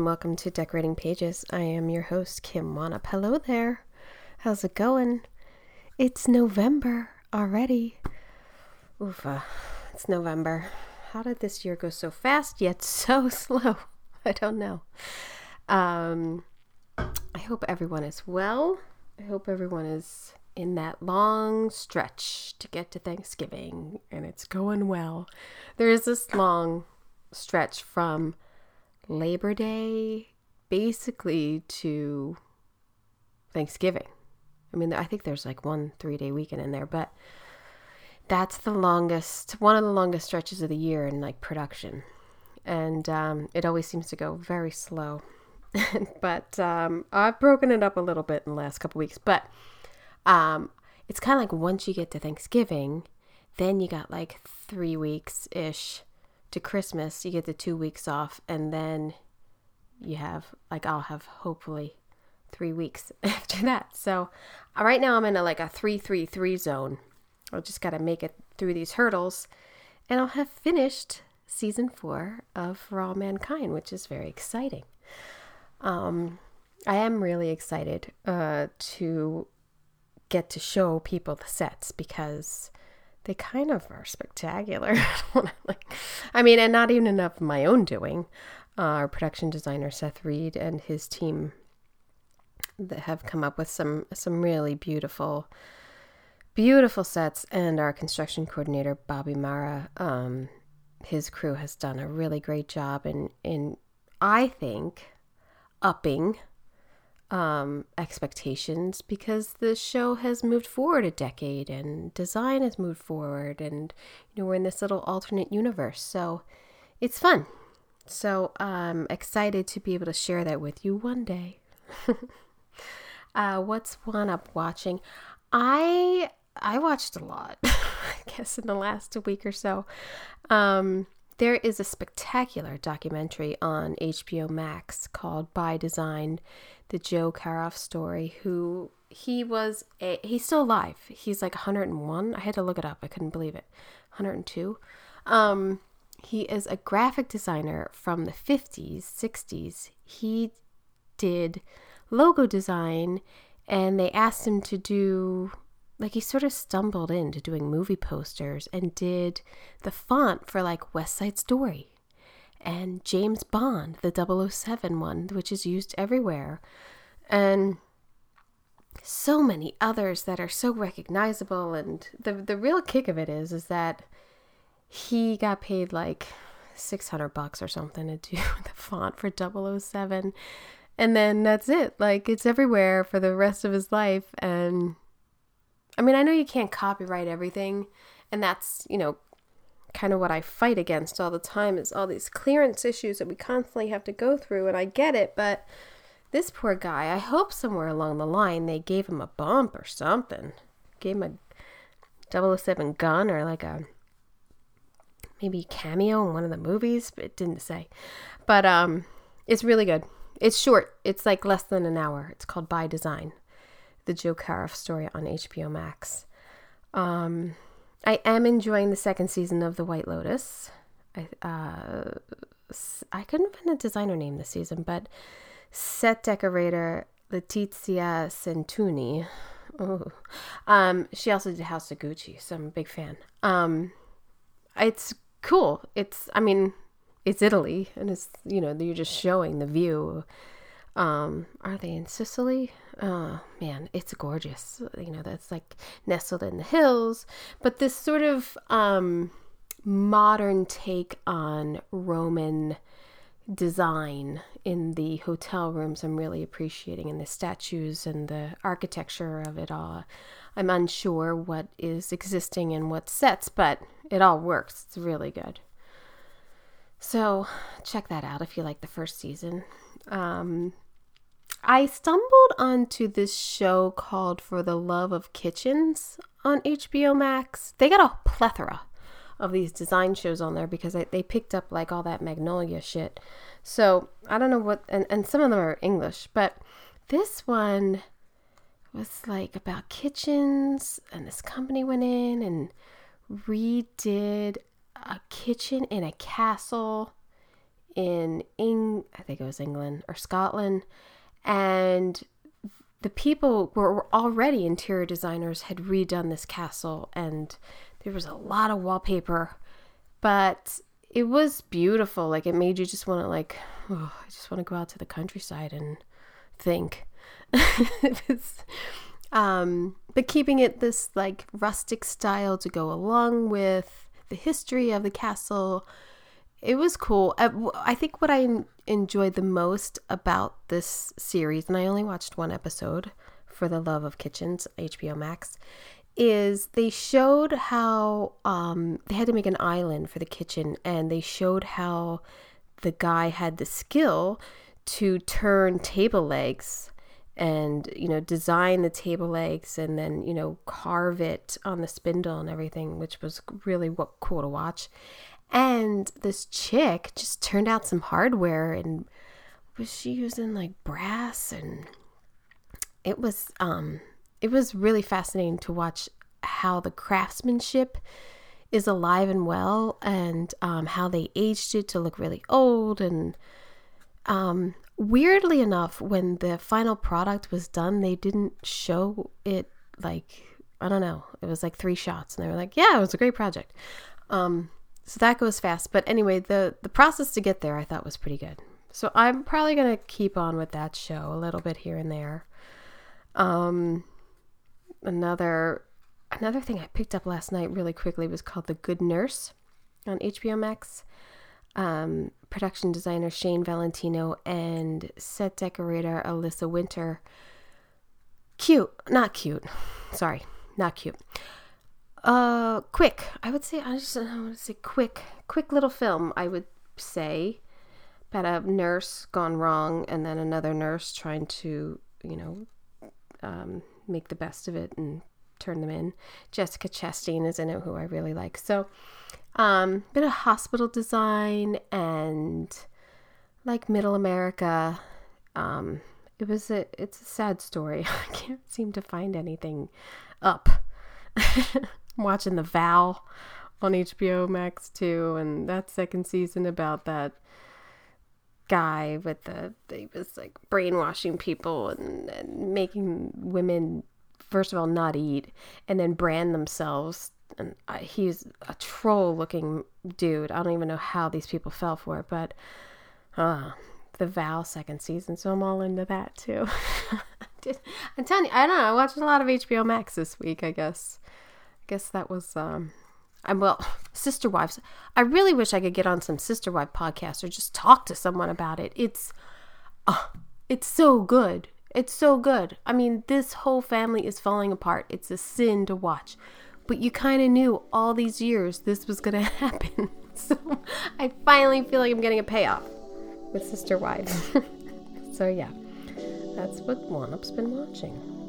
And welcome to Decorating Pages. I am your host, Kim Wannop. Hello there. How's it going? It's November already. Oofa, it's November. How did this year go so fast yet so slow? I don't know. Um, I hope everyone is well. I hope everyone is in that long stretch to get to Thanksgiving and it's going well. There is this long stretch from Labor Day basically to Thanksgiving. I mean, I think there's like one three day weekend in there, but that's the longest, one of the longest stretches of the year in like production. And um, it always seems to go very slow. but um, I've broken it up a little bit in the last couple weeks. But um, it's kind of like once you get to Thanksgiving, then you got like three weeks ish to Christmas, you get the two weeks off, and then you have, like, I'll have hopefully three weeks after that. So uh, right now I'm in a like a three three three zone. I just got to make it through these hurdles, and I'll have finished season four of All Mankind, which is very exciting. Um, I am really excited uh, to get to show people the sets because they kind of are spectacular. I mean, and not even enough my own doing. Uh, our production designer Seth Reed and his team that have come up with some some really beautiful, beautiful sets, and our construction coordinator Bobby Mara, um, his crew has done a really great job in in I think upping um, expectations because the show has moved forward a decade and design has moved forward and you know we're in this little alternate universe. So it's fun. So i'm excited to be able to share that with you one day. Uh, what's Wannop watching? I i watched a lot i guess in the last week or so. Um, there is a spectacular documentary on hbo max called by design the Joe Caroff story, who he was a he's still alive. He's like 101. I had to look it up. I couldn't believe it. 102. Um he is a graphic designer from the 50s, 60s. He did logo design and they asked him to do like he sort of stumbled into doing movie posters and did the font for like West Side Story and James Bond, the 007 one, which is used everywhere, and so many others that are so recognizable. And the the real kick of it is is that he got paid like 600 bucks or something to do the font for 007 and then that's it. Like it's everywhere for the rest of his life. And i mean i know you can't copyright everything and that's you know kind of what I fight against all the time is all these clearance issues that we constantly have to go through and I get it, but this poor guy, I hope somewhere along the line they gave him a bump or something. Gave him a 007 gun or like a maybe cameo in one of the movies, but it didn't say. But um it's really good. It's short. It's like less than an hour. It's called By Design. The Joe Caroff story on HBO Max. Um I am enjoying the second season of The White Lotus. I uh, I couldn't find a designer name this season, but set decorator Letizia Santucci. Oh, um, she also did House of Gucci, so I'm a big fan. Um, it's cool. It's I mean, it's Italy, and it's you know you're just showing the view. Um, are they in Sicily? Oh man, it's gorgeous. You know, that's like nestled in the hills. But this sort of um, modern take on Roman design in the hotel rooms, I'm really appreciating, and the statues and the architecture of it all. I'm unsure what is existing and what sets, but it all works. It's really good. So check that out if you like the first season. Um, I stumbled onto this show called For the Love of Kitchens on HBO Max. They got a plethora of these design shows on there because they picked up like all that Magnolia shit. So I don't know what, and, and some of them are English, but this one was like about kitchens, and this company went in and redid a kitchen in a castle in Eng I think it was England or Scotland and the people were already interior designers had redone this castle and there was a lot of wallpaper but it was beautiful like it made you just want to like oh, I just want to go out to the countryside and think um but keeping it this like rustic style to go along with the history of the castle. It was cool. Uh, I think what I enjoyed the most about this series, and I only watched one episode for the love of kitchens, HBO Max, is they showed how um, they had to make an island for the kitchen, and they showed how the guy had the skill to turn table legs and you know design the table legs and then you know carve it on the spindle and everything which was really cool to watch and this chick just turned out some hardware and was she using like brass and it was um it was really fascinating to watch how the craftsmanship is alive and well and um, how they aged it to look really old and um, weirdly enough, when the final product was done, they didn't show it like I don't know. It was like three shots, and they were like, "Yeah, it was a great project." Um, so that goes fast. But anyway, the the process to get there, I thought was pretty good. So I'm probably gonna keep on with that show a little bit here and there. Um, another another thing I picked up last night really quickly was called The Good Nurse on HBO Max um, production designer Shane Valentino and set decorator Alyssa Winter. Cute, not cute. Sorry, not cute. Uh, quick. I would say I just I want to say quick, quick little film. I would say about a nurse gone wrong and then another nurse trying to, you know, um, make the best of it and turn them in. Jessica Chastain is in it, who I really like. So um, bit of hospital design and like middle America. Um, it was a it's a sad story. I can't seem to find anything up. Watching The Vow on HBO Max too, and that second season about that guy with the he was like brainwashing people and, and making women first of all not eat and then brand themselves and I, he's a troll looking dude. I don't even know how these people fell for it, but uh, the Vow second season, so I'm all into that too. I'm telling you, I don't know. I watched a lot of HBO Max this week. I guess, guess that was. Um, I'm well, Sister Wives. I really wish I could get on some Sister Wife podcast or just talk to someone about it. It's, uh, it's so good. It's so good. I mean, this whole family is falling apart. It's a sin to watch but you kind of knew all these years this was going to happen. so I finally feel like I'm getting a payoff with Sister Wives. so yeah, that's what Wannop's been watching.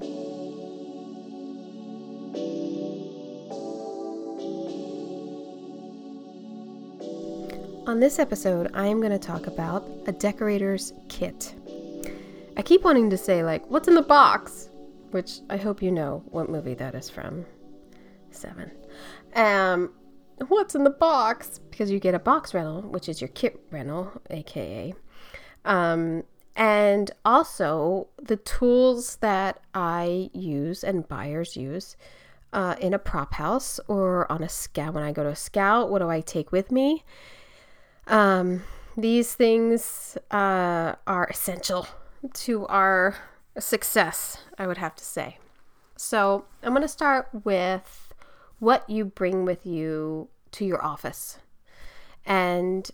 On this episode, I am going to talk about a decorator's kit. I keep wanting to say, like, what's in the box? Which I hope you know what movie that is from seven. Um, what's in the box? Because you get a box rental, which is your kit rental, aka. Um, and also the tools that I use and buyers use uh, in a prop house or on a scout. When I go to a scout, what do I take with me? Um, these things uh, are essential to our success, I would have to say. So I'm going to start with what you bring with you to your office. And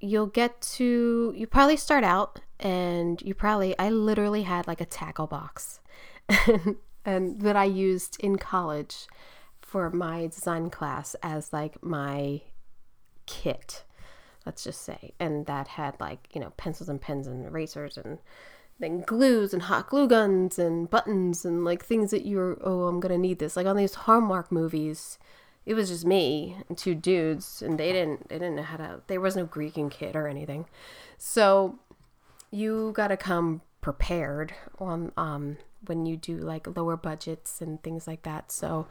you'll get to, you probably start out and you probably, I literally had like a tackle box and, that I used in college for my design class as like my kit. Let's just say, and that had like, you know, pencils and pens and erasers and then glues and hot glue guns and buttons and like things that you're, oh, I'm to need this. Like on these Hallmark movies, it was just me and two dudes and they didn't, they didn't know how to, there was no greeking kit or anything. So you got to come prepared on, um, when you do like lower budgets and things like that. So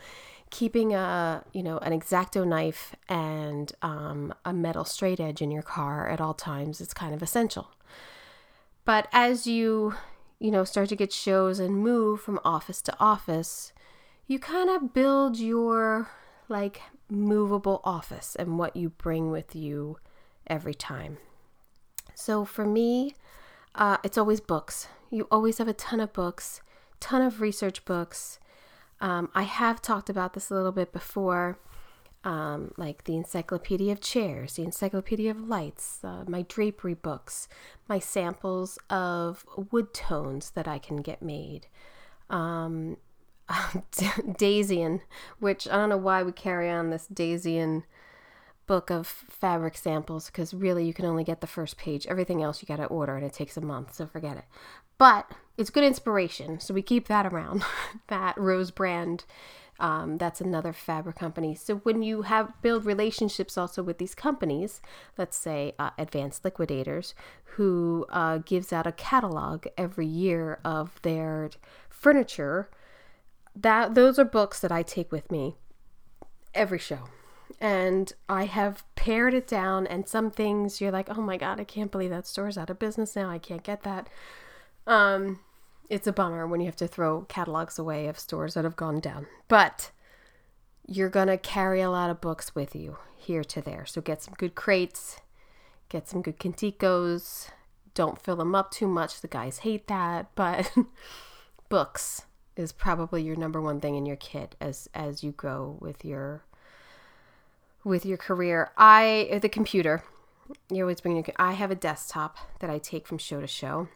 keeping a you know an exacto knife and um, a metal straight edge in your car at all times is kind of essential. But as you you know start to get shows and move from office to office you kind of build your like movable office and what you bring with you every time. So for me uh, it's always books. You always have a ton of books ton of research books um, I have talked about this a little bit before, um, like the Encyclopedia of Chairs, the Encyclopedia of Lights, uh, my drapery books, my samples of wood tones that I can get made. Um, Dazian, which I don't know why we carry on this Dazian book of fabric samples because really you can only get the first page. Everything else you got to order and it takes a month, so forget it. But it's good inspiration, so we keep that around. that Rose brand, um, that's another fabric company. So when you have build relationships also with these companies, let's say uh, Advanced Liquidators, who uh, gives out a catalog every year of their furniture, that those are books that I take with me every show and I have pared it down. And some things you're like, oh my god, I can't believe that store's out of business now. I can't get that. Um, it's a bummer when you have to throw catalogs away of stores that have gone down. But you're going to carry a lot of books with you here to there. So get some good crates, get some good Conticos. Don't fill them up too much. The guys hate that, but books is probably your number one thing in your kit as as you go with your with your career. I the computer. You're always bringing. I have a desktop that I take from show to show.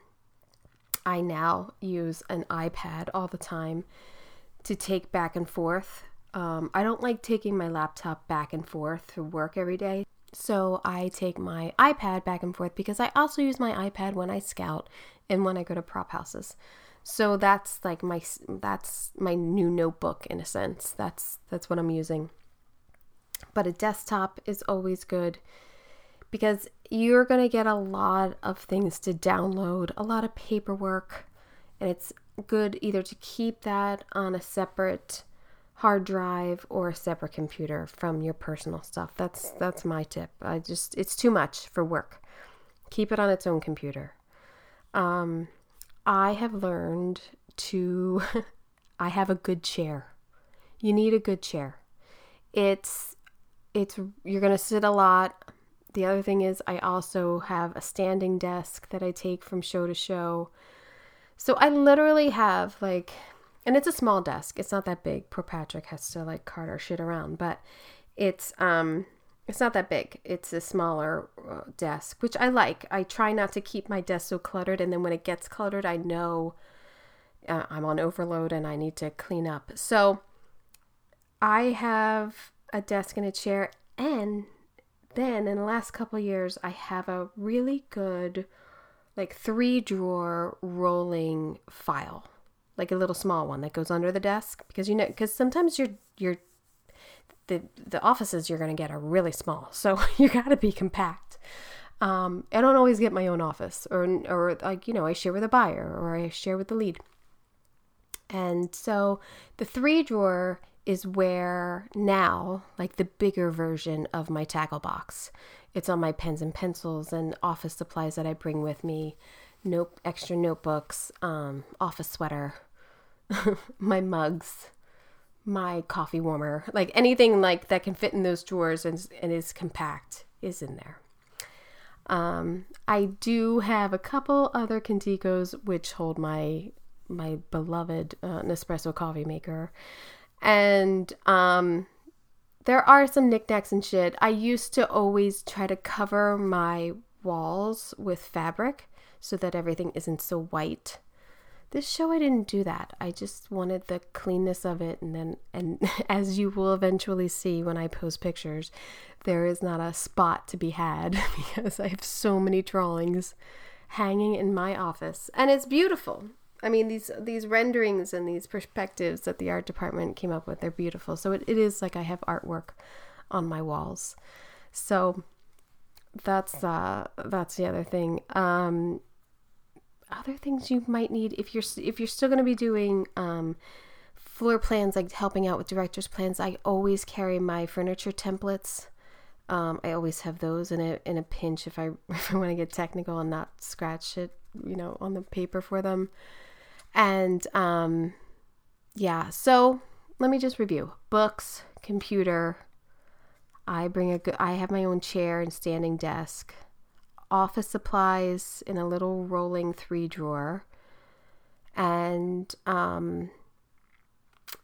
I now use an iPad all the time to take back and forth. Um, I don't like taking my laptop back and forth to work every day. So I take my iPad back and forth because I also use my iPad when I scout and when I go to prop houses. So that's like my that's my new notebook in a sense. That's that's what I'm using. But a desktop is always good because you're going to get a lot of things to download, a lot of paperwork, and it's good either to keep that on a separate hard drive or a separate computer from your personal stuff. That's that's my tip. I just it's too much for work. Keep it on its own computer. Um I have learned to I have a good chair. You need a good chair. It's it's you're going to sit a lot. The other thing is I also have a standing desk that I take from show to show. So I literally have like and it's a small desk. It's not that big. Poor Patrick has to like cart our shit around, but it's um it's not that big. It's a smaller uh, desk, which I like. I try not to keep my desk so cluttered and then when it gets cluttered, I know uh, I'm on overload and I need to clean up. So I have a desk and a chair and then in the last couple years i have a really good like three drawer rolling file like a little small one that goes under the desk because you know because sometimes you're you're the the offices you're going to get are really small so you got to be compact. Um, i don't always get my own office or or like you know i share with a buyer or i share with the lead. And so the three drawer is where now, like the bigger version of my tackle box, it's on my pens and pencils and office supplies that I bring with me, note extra notebooks, um, office sweater, my mugs, my coffee warmer, like anything like that can fit in those drawers and, and is compact is in there. Um, I do have a couple other Conticos which hold my my beloved uh, Nespresso coffee maker and um, there are some knickknacks and shit. I used to always try to cover my walls with fabric so that everything isn't so white. This show I didn't do that. I just wanted the cleanness of it and then and as you will eventually see when I post pictures, there is not a spot to be had because I have so many drawings hanging in my office and it's beautiful. I mean these these renderings and these perspectives that the art department came up with, they're beautiful. So it, it is like I have artwork on my walls. So that's uh that's the other thing. Um other things you might need if you're if you're still going to be doing um, floor plans like helping out with director's plans i always carry my furniture templates um, i always have those in a in a pinch if i if i want to get technical and not scratch it you know on the paper for them and um, yeah so let me just review books computer i bring a good i have my own chair and standing desk office supplies in a little rolling three drawer. And um,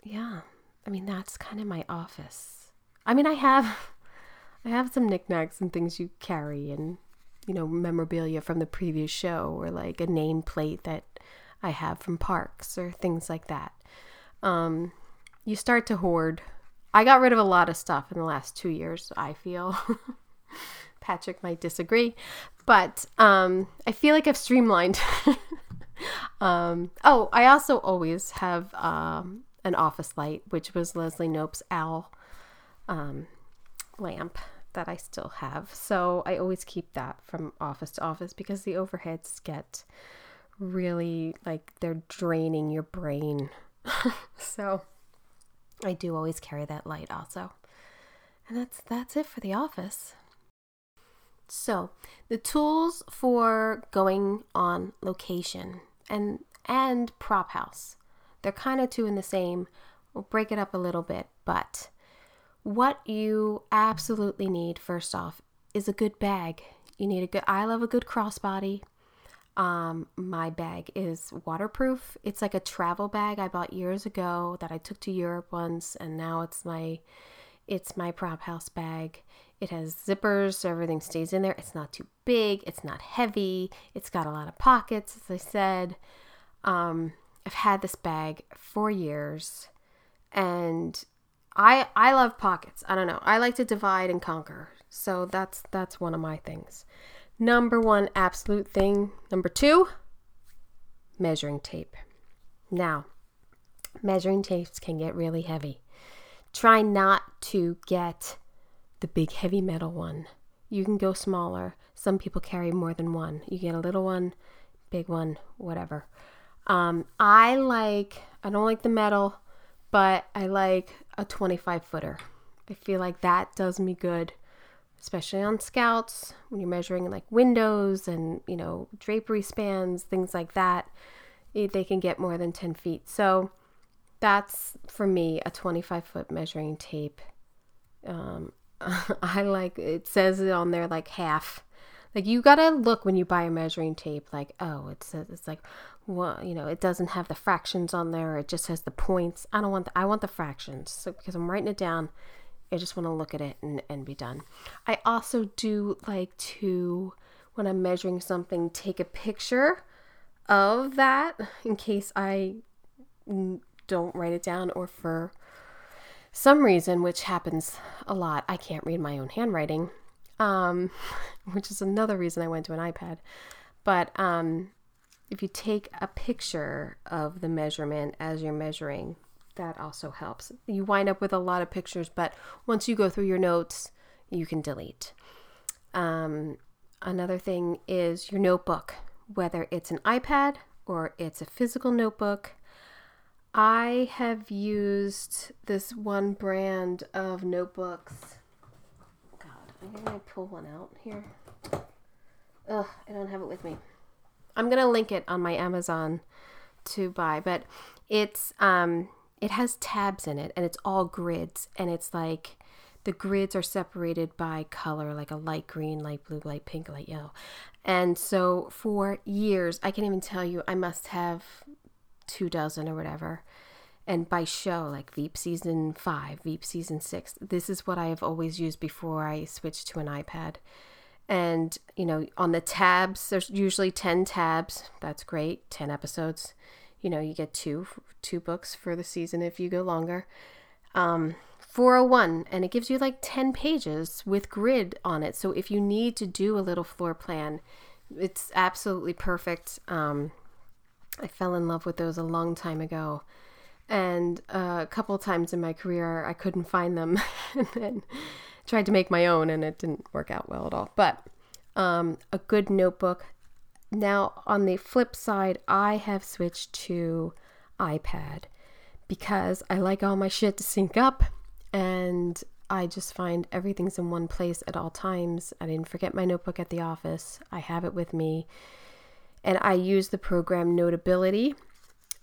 yeah, I mean that's kind of my office. I mean I have I have some knickknacks and things you carry and you know memorabilia from the previous show or like a nameplate that I have from parks or things like that. Um, you start to hoard. I got rid of a lot of stuff in the last two years. I feel. Patrick might disagree, but um, I feel like I've streamlined. um, oh, I also always have um, an office light, which was Leslie Knope's owl um, lamp that I still have. So I always keep that from office to office because the overheads get really like they're draining your brain. so I do always carry that light also. And that's that's it for the office. So, the tools for going on location and and prop house. They're kind of two in the same. We'll break it up a little bit, but what you absolutely need first off is a good bag. You need a good I love a good crossbody. Um, my bag is waterproof. It's like a travel bag I bought years ago that I took to Europe once and now it's my it's my prop house bag. It has zippers so everything stays in there. It's not too big, it's not heavy, it's got a lot of pockets, as I said. Um, I've had this bag for years and I I love pockets. I don't know. I like to divide and conquer. So that's that's one of my things. Number 1 absolute thing. Number 2 measuring tape. Now, measuring tapes can get really heavy. Try not to get the big heavy metal one. You can go smaller. Some people carry more than one. You get a little one, big one, whatever. Um, I like, I don't like the metal, but I like a 25 footer. I feel like that does me good, especially on scouts when you're measuring like windows and, you know, drapery spans, things like that. They can get more than 10 feet. So that's for me a 25 foot measuring tape. Um, I like it says it on there like half. Like you gotta look when you buy a measuring tape, like oh, it says it's like well, you know, it doesn't have the fractions on there. It just has the points. I don't want the, I want the fractions. So because I'm writing it down, I just want to look at it and, and be done. I also do like to when I'm measuring something, take a picture of that in case I don't write it down or for some reason, which happens a lot, I can't read my own handwriting, um, which is another reason I went to an iPad. But um, if you take a picture of the measurement as you're measuring, that also helps. You wind up with a lot of pictures, but once you go through your notes, you can delete. Um, another thing is your notebook, whether it's an iPad or it's a physical notebook. I have used this one brand of notebooks. God, I'm gonna pull one out here. Ugh, I don't have it with me. I'm gonna link it on my Amazon to buy, but it's um it has tabs in it and it's all grids and it's like the grids are separated by color like a light green, light blue, light pink, light yellow. And so for years, I can't even tell you I must have two dozen or whatever. And by show, like Veep season five, Veep season six, this is what I have always used before I switched to an iPad. And, you know, on the tabs, there's usually 10 tabs. That's great. 10 episodes. You know, you get two two books for the season if you go longer. Um, 401 and it gives you like 10 pages with grid on it. So if you need to do a little floor plan, it's absolutely perfect. Um, I fell in love with those a long time ago. And uh, a couple times in my career, I couldn't find them and then tried to make my own, and it didn't work out well at all. But um, a good notebook. Now, on the flip side, I have switched to iPad because I like all my shit to sync up and I just find everything's in one place at all times. I didn't forget my notebook at the office. I have it with me. And I use the program Notability.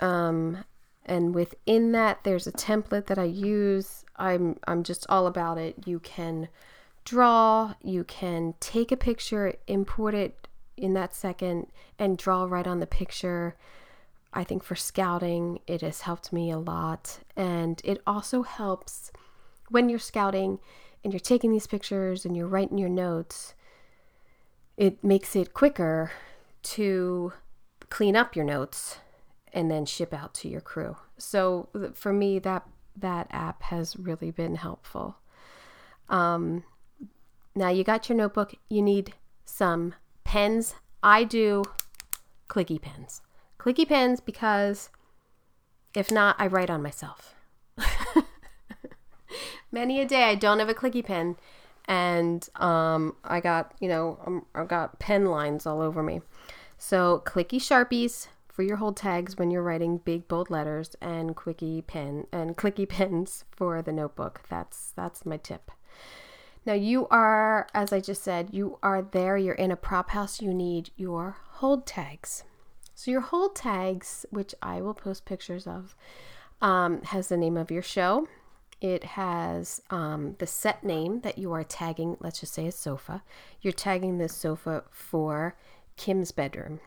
Um, and within that, there's a template that I use. I'm, I'm just all about it. You can draw, you can take a picture, import it in that second, and draw right on the picture. I think for scouting, it has helped me a lot. And it also helps when you're scouting and you're taking these pictures and you're writing your notes, it makes it quicker to clean up your notes and then ship out to your crew. So for me, that that app has really been helpful. Um, now you got your notebook. You need some pens. I do clicky pens. Clicky pens because if not, I write on myself. many a day I don't have a clicky pen, and um, I got you know um, I've got pen lines all over me. So clicky sharpies for your hold tags when you're writing big bold letters, and quicky pen and clicky pens for the notebook. That's that's my tip. Now you are, as I just said, you are there. You're in a prop house. You need your hold tags. So your hold tags, which I will post pictures of, um, has the name of your show it has um, the set name that you are tagging, let's just say a sofa. You're tagging this sofa for Kim's bedroom.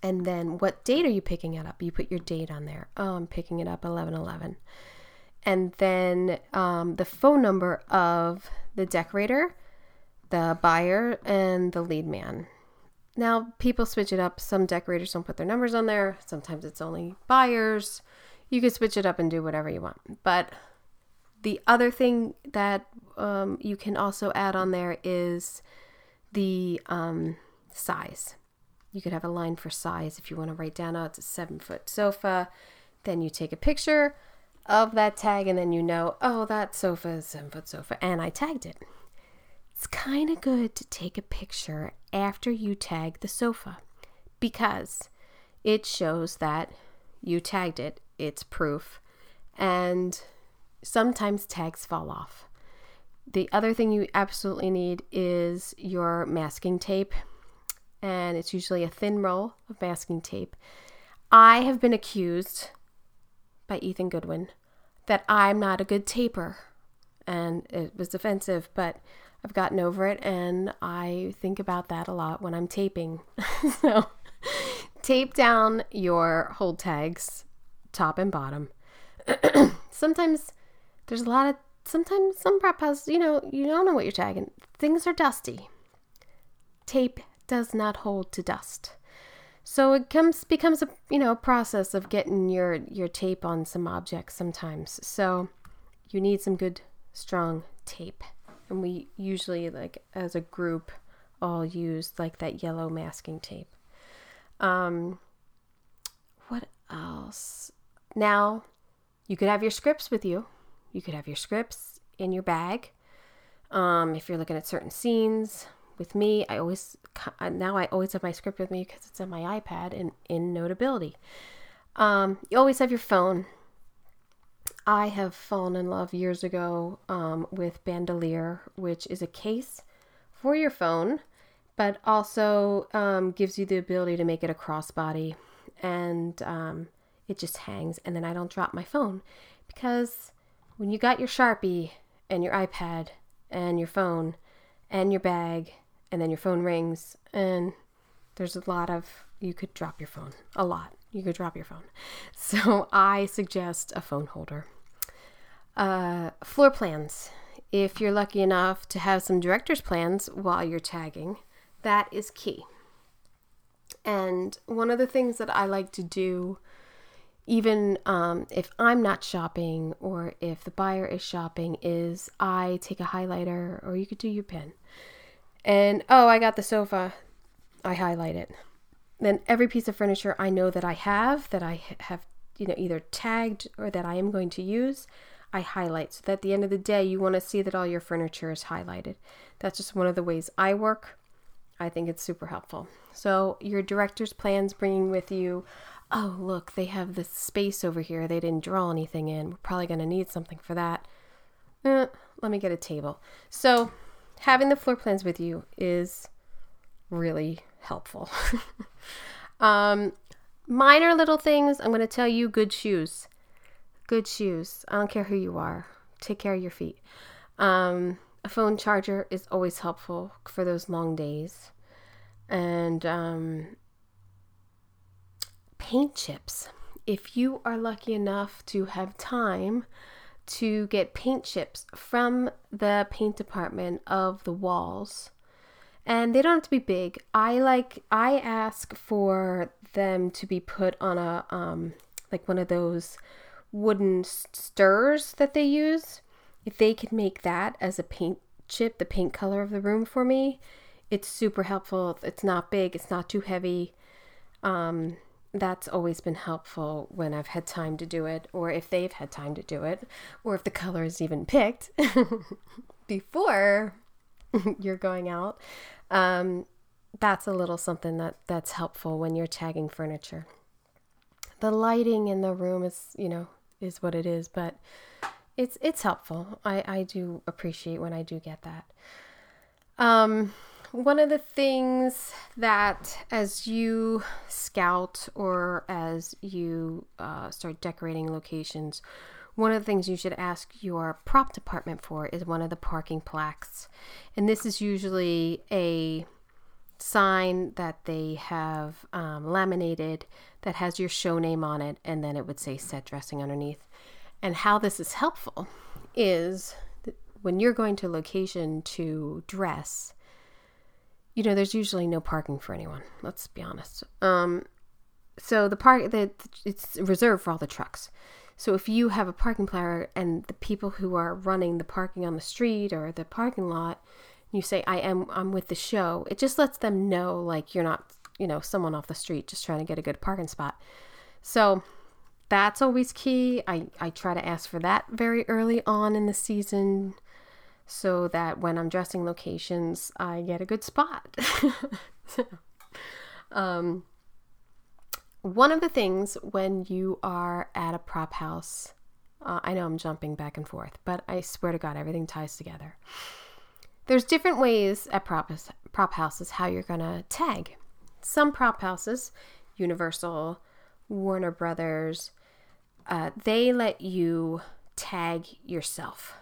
And then what date are you picking it up? You put your date on there. Oh, I'm picking it up 11 11. And then um, the phone number of the decorator, the buyer, and the lead man. Now, people switch it up. Some decorators don't put their numbers on there. Sometimes it's only buyers. You can switch it up and do whatever you want. But the other thing that um, you can also add on there is the um, size. You could have a line for size if you want to write down, oh, it's a seven foot sofa. Then you take a picture of that tag and then you know, oh, that sofa is seven foot sofa. And I tagged it. It's kind of good to take a picture after you tag the sofa because it shows that you tagged it. It's proof. And sometimes tags fall off. The other thing you absolutely need is your masking tape, and it's usually a thin roll of masking tape. I have been accused by Ethan Goodwin that I'm not a good taper, and it was offensive, but I've gotten over it, and I think about that a lot when I'm taping. so, tape down your hold tags, top and bottom. Sometimes there's a lot of sometimes some prep has you know you don't know what you're tagging things are dusty tape does not hold to dust so it comes becomes a you know process of getting your your tape on some objects sometimes. So you need some good strong tape. And we usually like as a group all use like that yellow masking tape. Um what else? Now you could have your scripts with you. You could have your scripts in your bag. Um, if you're looking at certain scenes, with me, I always now I always have my script with me because it's on my iPad and in Notability. Um, you always have your phone. I have fallen in love years ago um, with Bandolier, which is a case for your phone, but also um, gives you the ability to make it a crossbody, and um, it just hangs. And then I don't drop my phone because when you got your Sharpie and your iPad and your phone and your bag, and then your phone rings, and there's a lot of, you could drop your phone. A lot. You could drop your phone. So I suggest a phone holder. Uh, floor plans. If you're lucky enough to have some director's plans while you're tagging, that is key. And one of the things that I like to do even um, if I'm not shopping or if the buyer is shopping, is I take a highlighter or you could do your pen. And oh, I got the sofa. I highlight it. Then every piece of furniture I know that I have, that I have, you know, either tagged or that I am going to use, I highlight. So that at the end of the day, you want to see that all your furniture is highlighted. That's just one of the ways I work. I think it's super helpful. So your director's plans bringing with you oh, look, they have this space over here. They didn't draw anything in. We're probably going to need something for that. Eh, let me get a table. So, having the floor plans with you is really helpful. um, minor little things, I'm going to tell you good shoes. Good shoes. I don't care who you are. Take care of your feet. Um, a phone charger is always helpful for those long days. And um, paint chips. If you are lucky enough to have time to get paint chips from the paint department of the walls, and they don't have to be big. I like I ask for them to be put on a um like one of those wooden stirs that they use. If they could make that as a paint chip, the paint color of the room for me, it's super helpful. It's not big, it's not too heavy. Um, that's always been helpful when I've had time to do it, or if they've had time to do it, or if the color is even picked before you're going out. Um, that's a little something that that's helpful when you're tagging furniture. The lighting in the room is, you know, is what it is, but it's it's helpful. I I do appreciate when I do get that. Um, one of the things that as you scout or as you uh, start decorating locations, one of the things you should ask your prop department for is one of the parking plaques. And this is usually a sign that they have um, laminated that has your show name on it, and then it would say set dressing underneath. And how this is helpful is when you're going to location to dress, you know, there's usually no parking for anyone. Let's be honest. Um, so the park, the, it's reserved for all the trucks. So if you have a parking plaque and the people who are running the parking on the street or the parking lot, you say, "I am, I'm with the show." It just lets them know, like you're not, you know, someone off the street just trying to get a good parking spot. So that's always key. I I try to ask for that very early on in the season so that when I'm dressing locations, I get a good spot. um, one of the things when you are at a prop house, uh, I know I'm jumping back and forth, but I swear to God, everything ties together. There's different ways at prop, prop houses how you're going to tag. Some prop houses, Universal, Warner Brothers, uh, they let you tag yourself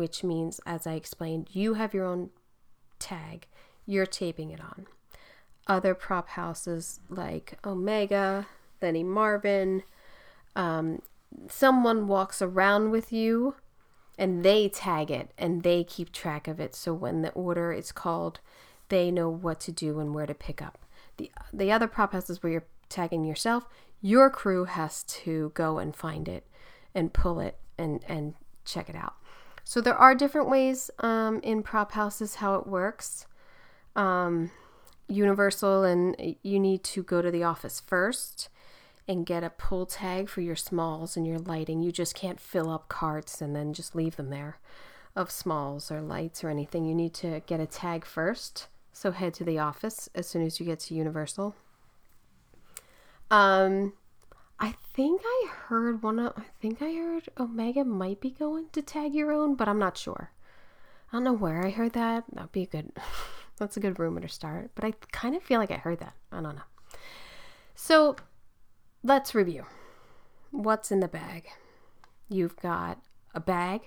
which means, as I explained, you have your own tag, you're taping it on. Other prop houses like Omega, Lennie Marvin, um, someone walks around with you and they tag it and they keep track of it. So when the order is called, they know what to do and where to pick up. The, the other prop houses where you're tagging yourself, your crew has to go and find it and pull it and, and check it out. So there are different ways um, in prop houses how it works. Um, Universal, and you need to go to the office first and get a pull tag for your smalls and your lighting. You just can't fill up carts and then just leave them there of smalls or lights or anything. You need to get a tag first. So head to the office as soon as you get to Universal. Um, I think I heard one of, I think I heard Omega might be going to tag your own, but I'm not sure. I don't know where I heard that. That'd be a good, that's a good rumor to start, but I kind of feel like I heard that. I don't know. So let's review. What's in the bag? You've got a bag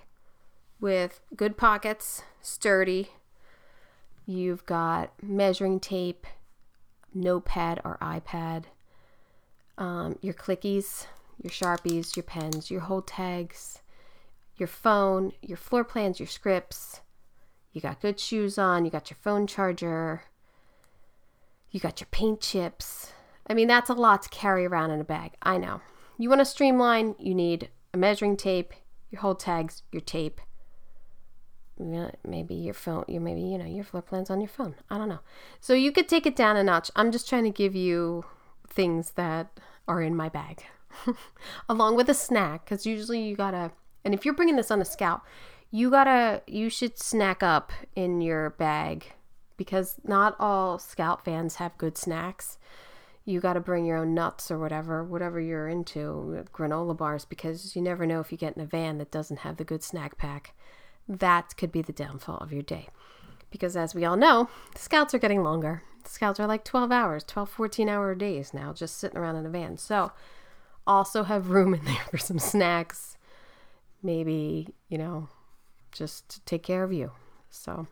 with good pockets, sturdy. You've got measuring tape, notepad or iPad um, your clickies, your sharpies, your pens, your hold tags, your phone, your floor plans, your scripts. You got good shoes on, you got your phone charger, you got your paint chips. I mean, that's a lot to carry around in a bag. I know. you want to streamline, you need a measuring tape, your hold tags, your tape, maybe your phone, you maybe you know your floor plans on your phone. I don't know. So you could take it down a notch. I'm just trying to give you things that are in my bag, along with a snack, because usually you gotta. And if you're bringing this on a scout, you gotta you should snack up in your bag because not all scout fans have good snacks you got to bring your own nuts or whatever, whatever you're into, granola bars, because you never know if you get in a van that doesn't have the good snack pack. That could be the downfall of your day. Because as we all know, the scouts are getting longer. Scouts are like 12 hours, 12, 14 hour days now, just sitting around in a van. So also have room in there for some snacks. Maybe, you know, just to take care of you. So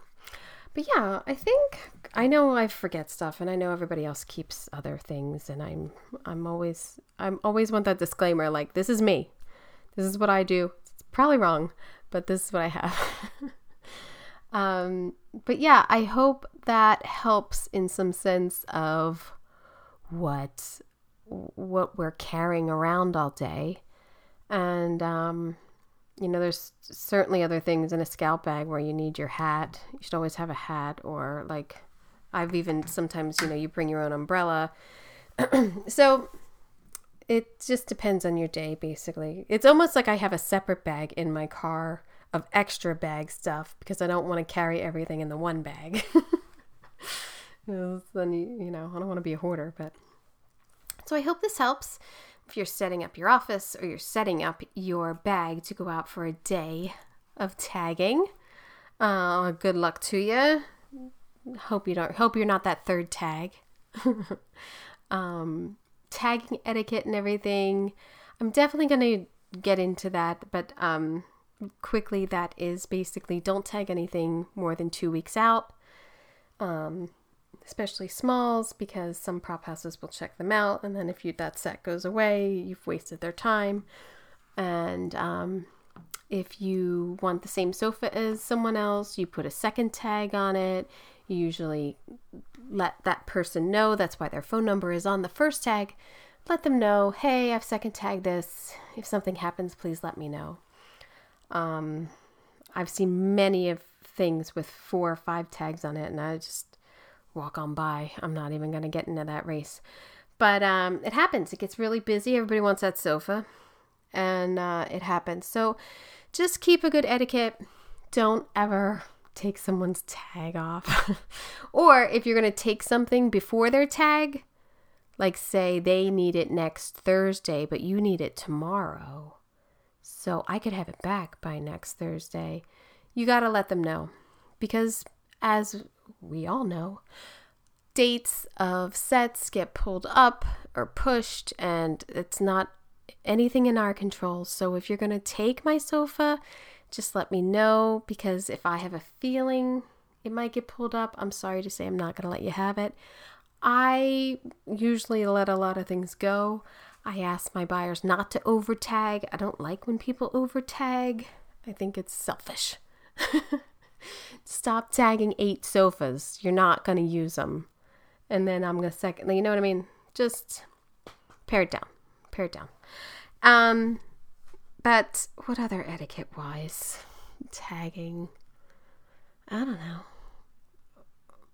but yeah, I think I know I forget stuff and I know everybody else keeps other things and I'm I'm always I'm always want that disclaimer like this is me. This is what I do. It's probably wrong, but this is what I have. um but yeah, I hope that helps in some sense of what what we're carrying around all day. And um you know, there's certainly other things in a scout bag where you need your hat. You should always have a hat, or like I've even sometimes, you know, you bring your own umbrella. so it just depends on your day, basically. It's almost like I have a separate bag in my car of extra bag stuff because I don't want to carry everything in the one bag. then you, know, I don't want to be a hoarder, but so I hope this helps if you're setting up your office or you're setting up your bag to go out for a day of tagging. Uh, good luck to you. Hope you don't. Hope you're not that third tag. um, tagging etiquette and everything. I'm definitely gonna get into that, but um, quickly that is basically don't tag anything more than two weeks out. Um, especially smalls, because some prop houses will check them out, and then if you that set goes away, you've wasted their time. And um, if you want the same sofa as someone else, you put a second tag on it. You usually let that person know. That's why their phone number is on the first tag. Let them know, hey, I've second tagged this. If something happens, please let me know. Um, I've seen many of things with four or five tags on it, and I just walk on by. I'm not even going to get into that race. But um, it happens. It gets really busy. Everybody wants that sofa. And uh, it happens. So just keep a good etiquette. Don't ever take someone's tag off. or if you're going to take something before their tag, like say they need it next Thursday, but you need it tomorrow. So I could have it back by next Thursday. You got to let them know. Because as we all know, dates of sets get pulled up or pushed, and it's not anything in our control. So if you're going to take my sofa, just let me know because if I have a feeling it might get pulled up, I'm sorry to say I'm not going to let you have it. I usually let a lot of things go. I ask my buyers not to over tag. I don't like when people over tag. I think it's selfish. Stop tagging eight sofas. You're not going to use them. And then I'm going to second, you know what I mean? Just pare it down. Pare it down. Um, but what other etiquette wise? Tagging. I don't know.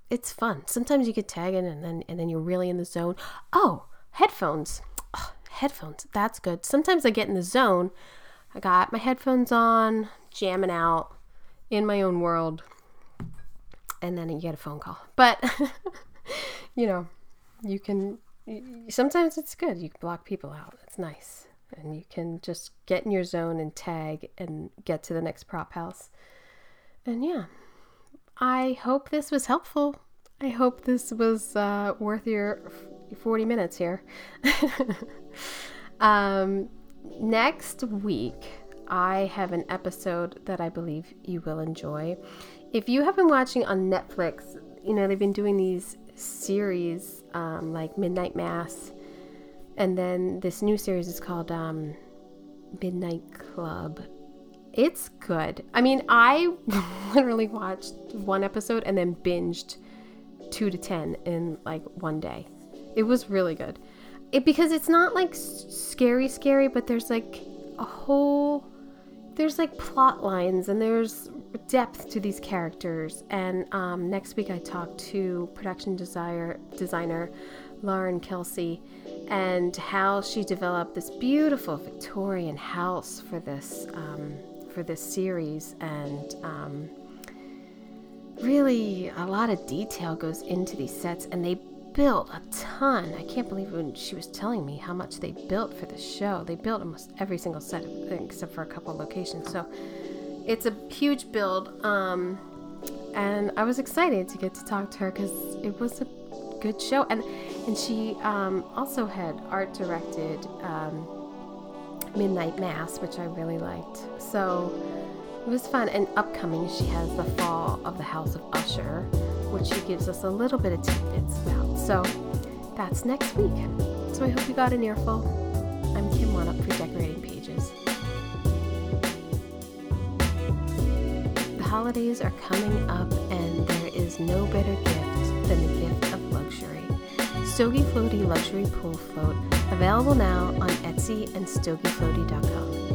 It's fun. Sometimes you get tagging and then and then you're really in the zone. Oh, headphones. Headphones. That's good. Sometimes I get in the zone. I got my headphones on, jamming out in my own world and then you get a phone call but you know you can sometimes it's good you block people out it's nice and you can just get in your zone and tag and get to the next prop house and yeah i hope this was helpful i hope this was uh, worth your 40 minutes here um, next week I have an episode that I believe you will enjoy. If you have been watching on Netflix, you know, they've been doing these series um, like Midnight Mass, and then this new series is called um, Midnight Club. It's good. I mean, I literally watched one episode and then binged two to ten in like one day. It was really good. it because it's not like scary, scary, but there's like a whole there's like plot lines and there's depth to these characters. And um, next week I talked to production desire, designer Lauren Kelsey and how she developed this beautiful Victorian house for this um, for this series and um, really a lot of detail goes into these sets and they built a ton. I can't believe when she was telling me how much they built for the show. They built almost every single set except for a couple locations. So it's a huge build. Um, and I was excited to get to talk to her because it was a good show. And and she um, also had art directed um, Midnight Mass, which I really liked. So it was fun. And upcoming, she has the Fall of the House of Usher, which she gives us a little bit of tidbits about. So that's next week. So I hope you got an earful. I'm Kim Wannop for Decorating Pages. The holidays are coming up, and there is no better gift than the gift of luxury. Stogie Floaty Luxury Pool Float, available now on Etsy and StogieFloaty.com.